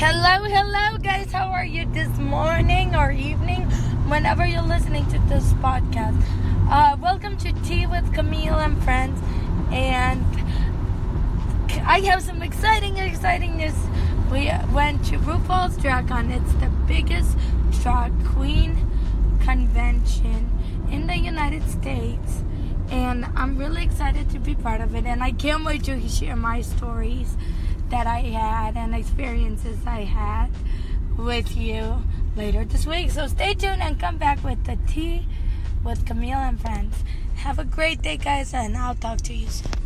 Hello, hello, guys. How are you this morning or evening? Whenever you're listening to this podcast, uh, welcome to Tea with Camille and Friends. And I have some exciting, exciting news. We went to RuPaul's DragCon. It's the biggest drag queen convention in the United States. And I'm really excited to be part of it. And I can't wait to share my stories that I had and experiences I had with you later this week. So stay tuned and come back with the tea with Camille and friends. Have a great day, guys, and I'll talk to you soon.